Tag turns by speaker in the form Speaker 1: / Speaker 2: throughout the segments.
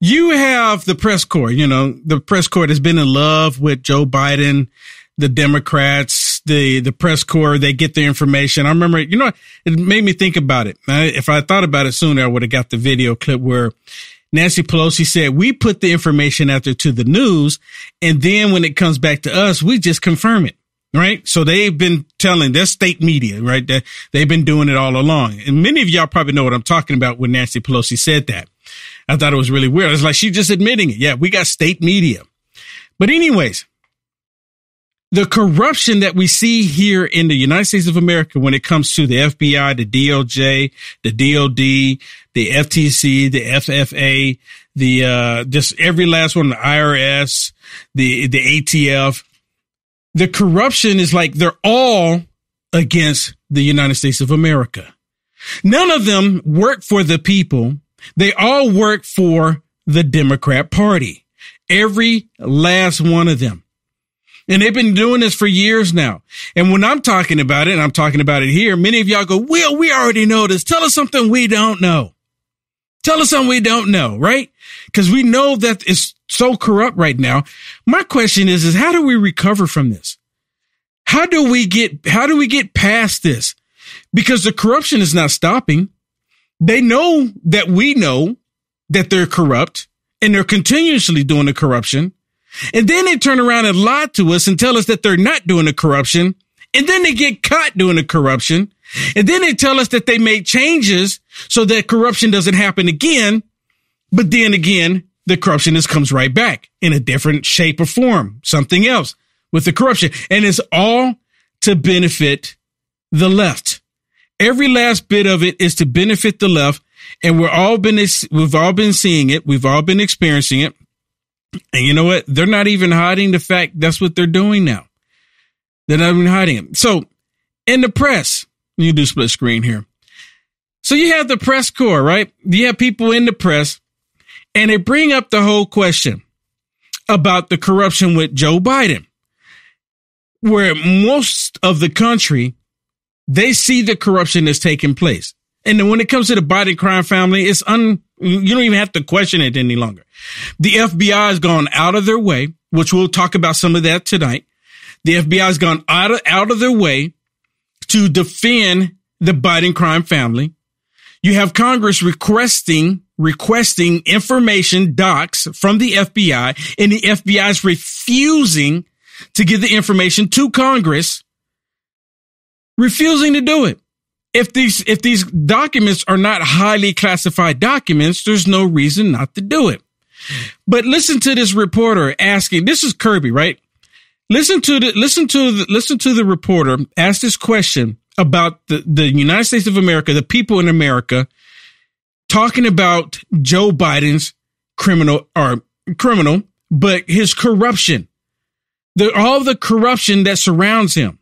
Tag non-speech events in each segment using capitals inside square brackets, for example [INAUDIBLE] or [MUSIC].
Speaker 1: you have the press corps, you know, the press corps has been in love with Joe Biden, the Democrats, the, the press corps, they get the information. I remember, you know, it made me think about it. If I thought about it sooner, I would have got the video clip where Nancy Pelosi said, we put the information out there to the news. And then when it comes back to us, we just confirm it. Right. So they've been telling their state media, right? That they've been doing it all along. And many of y'all probably know what I'm talking about when Nancy Pelosi said that. I thought it was really weird. It's like she's just admitting it. Yeah, we got state media. But anyways, the corruption that we see here in the United States of America when it comes to the FBI, the DOJ, the DOD, the FTC, the FFA, the, uh, just every last one, the IRS, the, the ATF, the corruption is like they're all against the United States of America. None of them work for the people. They all work for the Democrat party. Every last one of them. And they've been doing this for years now. And when I'm talking about it, and I'm talking about it here, many of y'all go, well, we already know this. Tell us something we don't know. Tell us something we don't know, right? Because we know that it's so corrupt right now. My question is, is how do we recover from this? How do we get, how do we get past this? Because the corruption is not stopping. They know that we know that they're corrupt and they're continuously doing the corruption. And then they turn around and lie to us and tell us that they're not doing the corruption. And then they get caught doing the corruption. And then they tell us that they made changes so that corruption doesn't happen again. But then again, the corruption just comes right back in a different shape or form, something else with the corruption. And it's all to benefit the left. Every last bit of it is to benefit the left. And we're all been, we've all been seeing it. We've all been experiencing it. And you know what? They're not even hiding the fact that's what they're doing now. They're not even hiding it. So in the press, you do split screen here. So you have the press corps, right? You have people in the press and they bring up the whole question about the corruption with Joe Biden, where most of the country, they see the corruption that's taking place. And then when it comes to the Biden crime family, it's un, you don't even have to question it any longer. The FBI has gone out of their way, which we'll talk about some of that tonight. The FBI has gone out of, out of their way to defend the Biden crime family. You have Congress requesting, requesting information docs from the FBI and the FBI is refusing to give the information to Congress, refusing to do it if these if these documents are not highly classified documents, there's no reason not to do it. But listen to this reporter asking. This is Kirby, right? Listen to the listen to the listen to the reporter ask this question about the the United States of America, the people in America, talking about Joe Biden's criminal or criminal, but his corruption, the all the corruption that surrounds him.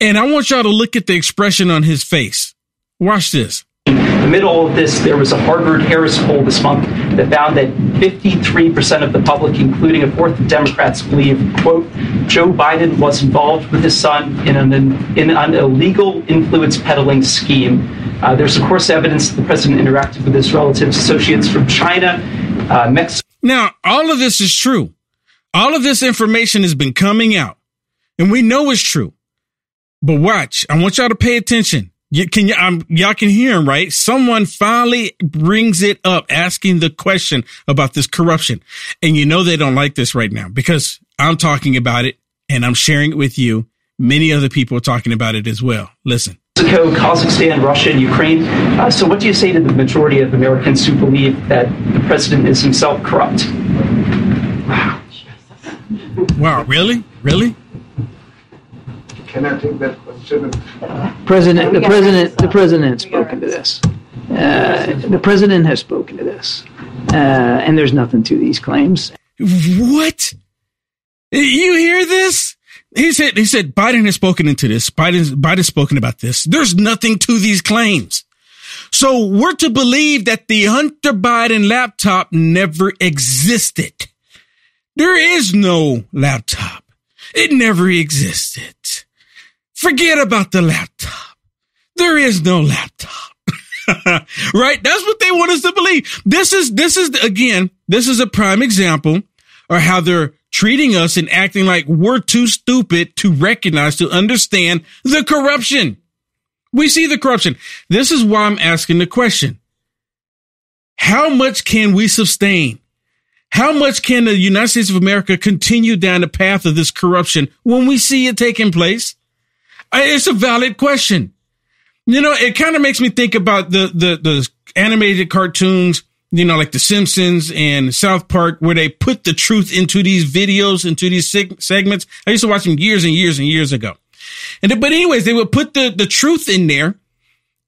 Speaker 1: And I want y'all to look at the expression on his face. Watch this.
Speaker 2: In the middle of this, there was a Harvard Harris poll this month that found that 53% of the public, including a fourth of Democrats, believe, quote, Joe Biden was involved with his son in an, in an illegal influence peddling scheme. Uh, there's, of course, evidence that the president interacted with his relatives, associates from China, uh, Mexico.
Speaker 1: Now, all of this is true. All of this information has been coming out, and we know it's true. But watch, I want y'all to pay attention. You, can you, um, y'all can hear him, right? Someone finally brings it up, asking the question about this corruption. And you know, they don't like this right now because I'm talking about it and I'm sharing it with you. Many other people are talking about it as well. Listen.
Speaker 2: Mexico, Kazakhstan, Russia, and Ukraine. Uh, so, what do you say to the majority of Americans who believe that the president is himself corrupt?
Speaker 1: Wow. Wow, really? Really?
Speaker 3: Can I take that question?
Speaker 4: President, the president, the president has spoken to this. Uh, the president has spoken to this, uh, and there's nothing to these claims.
Speaker 1: What? You hear this? He said. He said Biden has spoken into this. Biden Biden's spoken about this. There's nothing to these claims. So we're to believe that the Hunter Biden laptop never existed. There is no laptop. It never existed. Forget about the laptop. There is no laptop. [LAUGHS] right? That's what they want us to believe. This is, this is, again, this is a prime example of how they're treating us and acting like we're too stupid to recognize, to understand the corruption. We see the corruption. This is why I'm asking the question. How much can we sustain? How much can the United States of America continue down the path of this corruption when we see it taking place? It's a valid question. You know, it kind of makes me think about the, the, the animated cartoons, you know, like The Simpsons and South Park, where they put the truth into these videos, into these seg- segments. I used to watch them years and years and years ago. And, but anyways, they would put the, the truth in there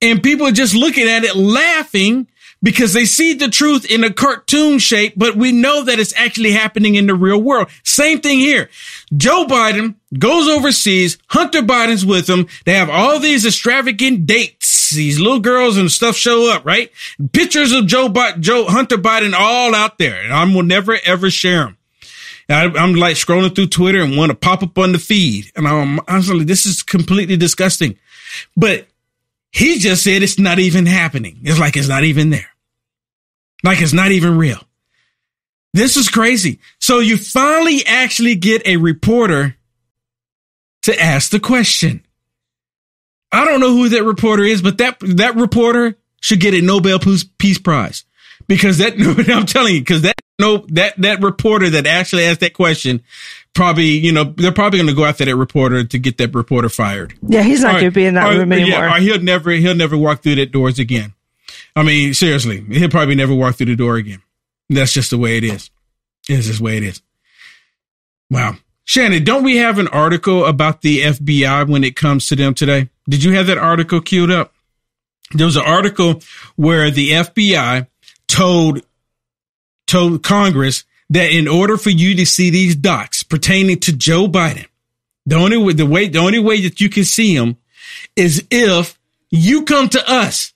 Speaker 1: and people are just looking at it laughing because they see the truth in a cartoon shape, but we know that it's actually happening in the real world. Same thing here. Joe Biden goes overseas. Hunter Biden's with him. They have all these extravagant dates. These little girls and stuff show up, right? Pictures of Joe, Biden, Joe Hunter Biden all out there. And I will never ever share them. I, am like scrolling through Twitter and want to pop up on the feed. And I'm, I'm this is completely disgusting. But he just said it's not even happening. It's like it's not even there. Like it's not even real. This is crazy. So you finally actually get a reporter to ask the question. I don't know who that reporter is, but that, that reporter should get a Nobel Peace Prize because that, [LAUGHS] I'm telling you, because that, no, that, that reporter that actually asked that question probably, you know, they're probably going to go after that reporter to get that reporter fired.
Speaker 5: Yeah, he's not going to be in that
Speaker 1: or,
Speaker 5: room anymore.
Speaker 1: Yeah, or he'll never, he'll never walk through that doors again. I mean, seriously, he'll probably never walk through the door again. That's just the way it is. It's just the way it is. Wow. Shannon, don't we have an article about the FBI when it comes to them today? Did you have that article queued up? There was an article where the FBI told told Congress that in order for you to see these docs pertaining to Joe Biden, the only way, the way, the only way that you can see them is if you come to us.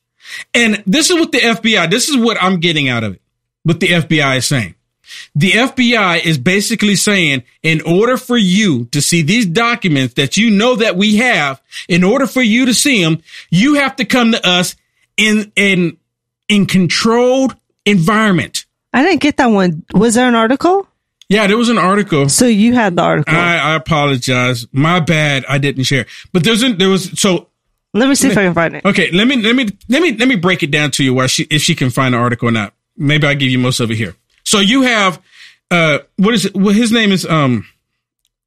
Speaker 1: And this is what the FBI, this is what I'm getting out of it. What the FBI is saying. The FBI is basically saying, in order for you to see these documents that you know that we have, in order for you to see them, you have to come to us in, in, in controlled environment.
Speaker 5: I didn't get that one. Was there an article?
Speaker 1: Yeah, there was an article.
Speaker 5: So you had the article.
Speaker 1: I, I apologize. My bad. I didn't share. But there's there was so.
Speaker 5: Let me see if I can find it.
Speaker 1: Okay, let me let me let me let me break it down to you where she if she can find the article or not. Maybe I'll give you most of it here. So you have uh what is it? Well, his name is um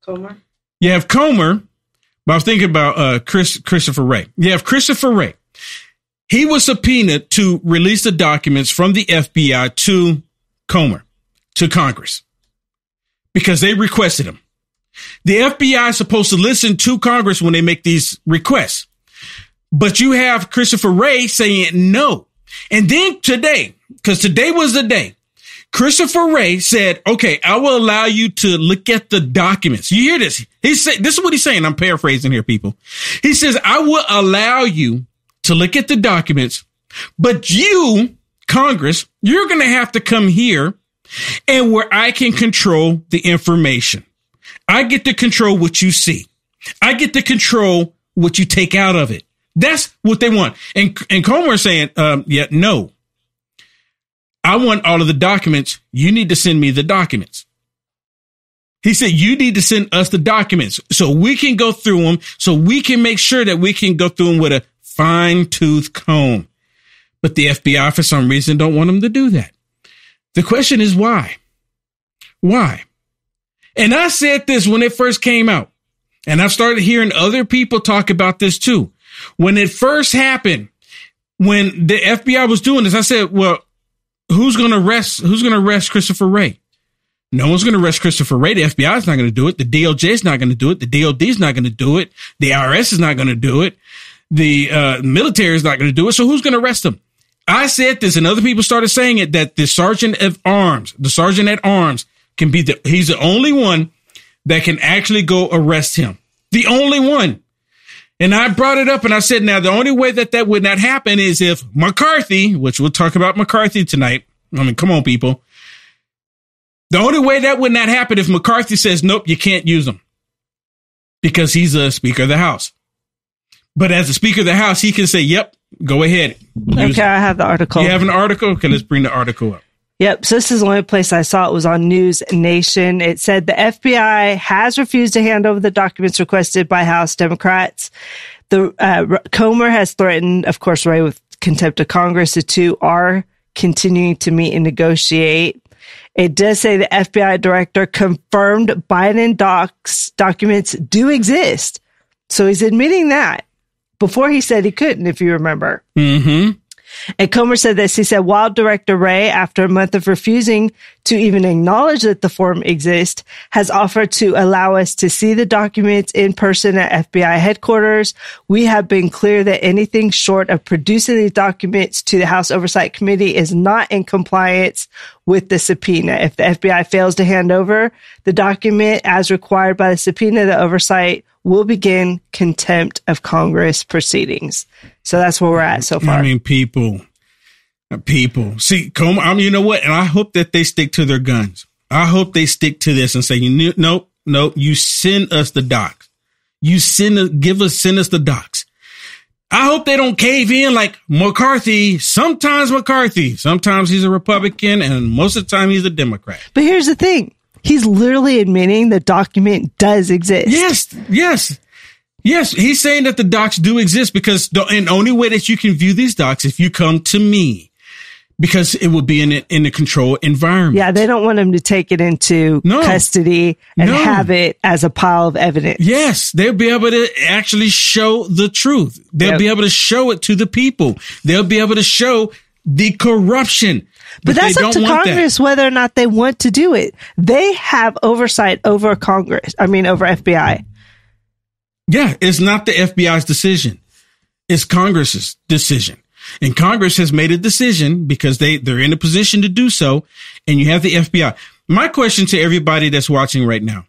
Speaker 5: Comer.
Speaker 1: You have Comer, but I was thinking about uh Chris Christopher Wray. You have Christopher Wray. He was subpoenaed to release the documents from the FBI to Comer, to Congress, because they requested them. The FBI is supposed to listen to Congress when they make these requests. But you have Christopher Wray saying no. And then today, because today was the day, Christopher Wray said, okay, I will allow you to look at the documents. You hear this? He said, this is what he's saying. I'm paraphrasing here, people. He says, I will allow you to look at the documents, but you, Congress, you're going to have to come here and where I can control the information. I get to control what you see. I get to control what you take out of it. That's what they want. And, and Comer saying, um, yeah, no. I want all of the documents. You need to send me the documents. He said, you need to send us the documents so we can go through them, so we can make sure that we can go through them with a fine tooth comb. But the FBI, for some reason, don't want them to do that. The question is why? Why? And I said this when it first came out, and I've started hearing other people talk about this too. When it first happened, when the FBI was doing this, I said, well, who's going to arrest, who's going to arrest Christopher Wray? No one's going to arrest Christopher Wray. The FBI is not going to do it. The DOJ is not going to do it. The DOD is not going to do it. The IRS is not going to do it. The uh, military is not going to do it. So who's going to arrest him? I said this and other people started saying it that the sergeant of arms, the sergeant at arms can be the, he's the only one that can actually go arrest him. The only one. And I brought it up and I said, now the only way that that would not happen is if McCarthy, which we'll talk about McCarthy tonight. I mean, come on, people. The only way that would not happen if McCarthy says, nope, you can't use him because he's a speaker of the house. But as a speaker of the house, he can say, yep, Go ahead.
Speaker 5: Okay, I have the article.
Speaker 1: You have an article? Okay, let's bring the article up.
Speaker 5: Yep. So this is the only place I saw it was on News Nation. It said the FBI has refused to hand over the documents requested by House Democrats. The uh, Comer has threatened, of course, Wray with contempt of Congress. The two are continuing to meet and negotiate. It does say the FBI director confirmed Biden docs documents do exist. So he's admitting that before he said he couldn't, if you remember.
Speaker 1: Mm-hmm.
Speaker 5: And Comer said this. He said, while Director Wray, after a month of refusing to even acknowledge that the form exists, has offered to allow us to see the documents in person at FBI headquarters, we have been clear that anything short of producing these documents to the House Oversight Committee is not in compliance with the subpoena. If the FBI fails to hand over the document as required by the subpoena, the oversight will begin contempt of Congress proceedings. So that's where we're at so far.
Speaker 1: I mean, people, uh, people. See, Comer. I'm, you know what? And I hope that they stick to their guns. I hope they stick to this and say, you knew, nope, nope. You send us the docs. You send, give us, send us the docs. I hope they don't cave in like McCarthy. Sometimes McCarthy. Sometimes he's a Republican, and most of the time he's a Democrat.
Speaker 5: But here's the thing. He's literally admitting the document does exist.
Speaker 1: Yes, yes, yes. He's saying that the docs do exist because the and only way that you can view these docs if you come to me, because it will be in a, in a controlled environment.
Speaker 5: Yeah, they don't want him to take it into
Speaker 1: No.
Speaker 5: custody and
Speaker 1: No.
Speaker 5: have it as a pile of evidence.
Speaker 1: Yes, they'll be able to actually show the truth. They'll
Speaker 5: Yep.
Speaker 1: be able to show it to the people. They'll be able to show the corruption.
Speaker 5: But that's up to
Speaker 1: don't that.
Speaker 5: Congress whether or not they want to do it. They have oversight over Congress. I mean, over FBI.
Speaker 1: Yeah, it's not the FBI's decision. It's Congress's decision. And Congress has made a decision because they, they're in a position to do so. And you have the FBI. My question to everybody that's watching right now.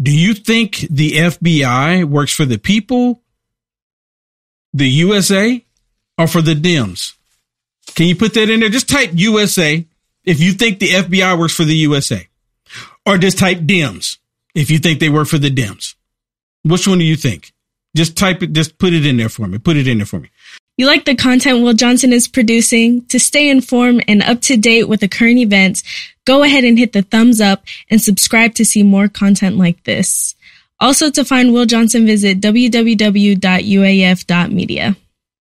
Speaker 1: Do you think the FBI works for the people, the USA, or for the Dems? Can you put that in there? Just type USA if you think the FBI works for the USA. Or just type Dems if you think they work for the Dems. Which one do you think? Just type it, just put it in there for me. Put it in there for me.
Speaker 6: You like the content Will Johnson is producing? To stay informed and up to date with the current events, go ahead and hit the thumbs up and subscribe to see more content like this. Also, to find Will Johnson, visit www.uaf.media.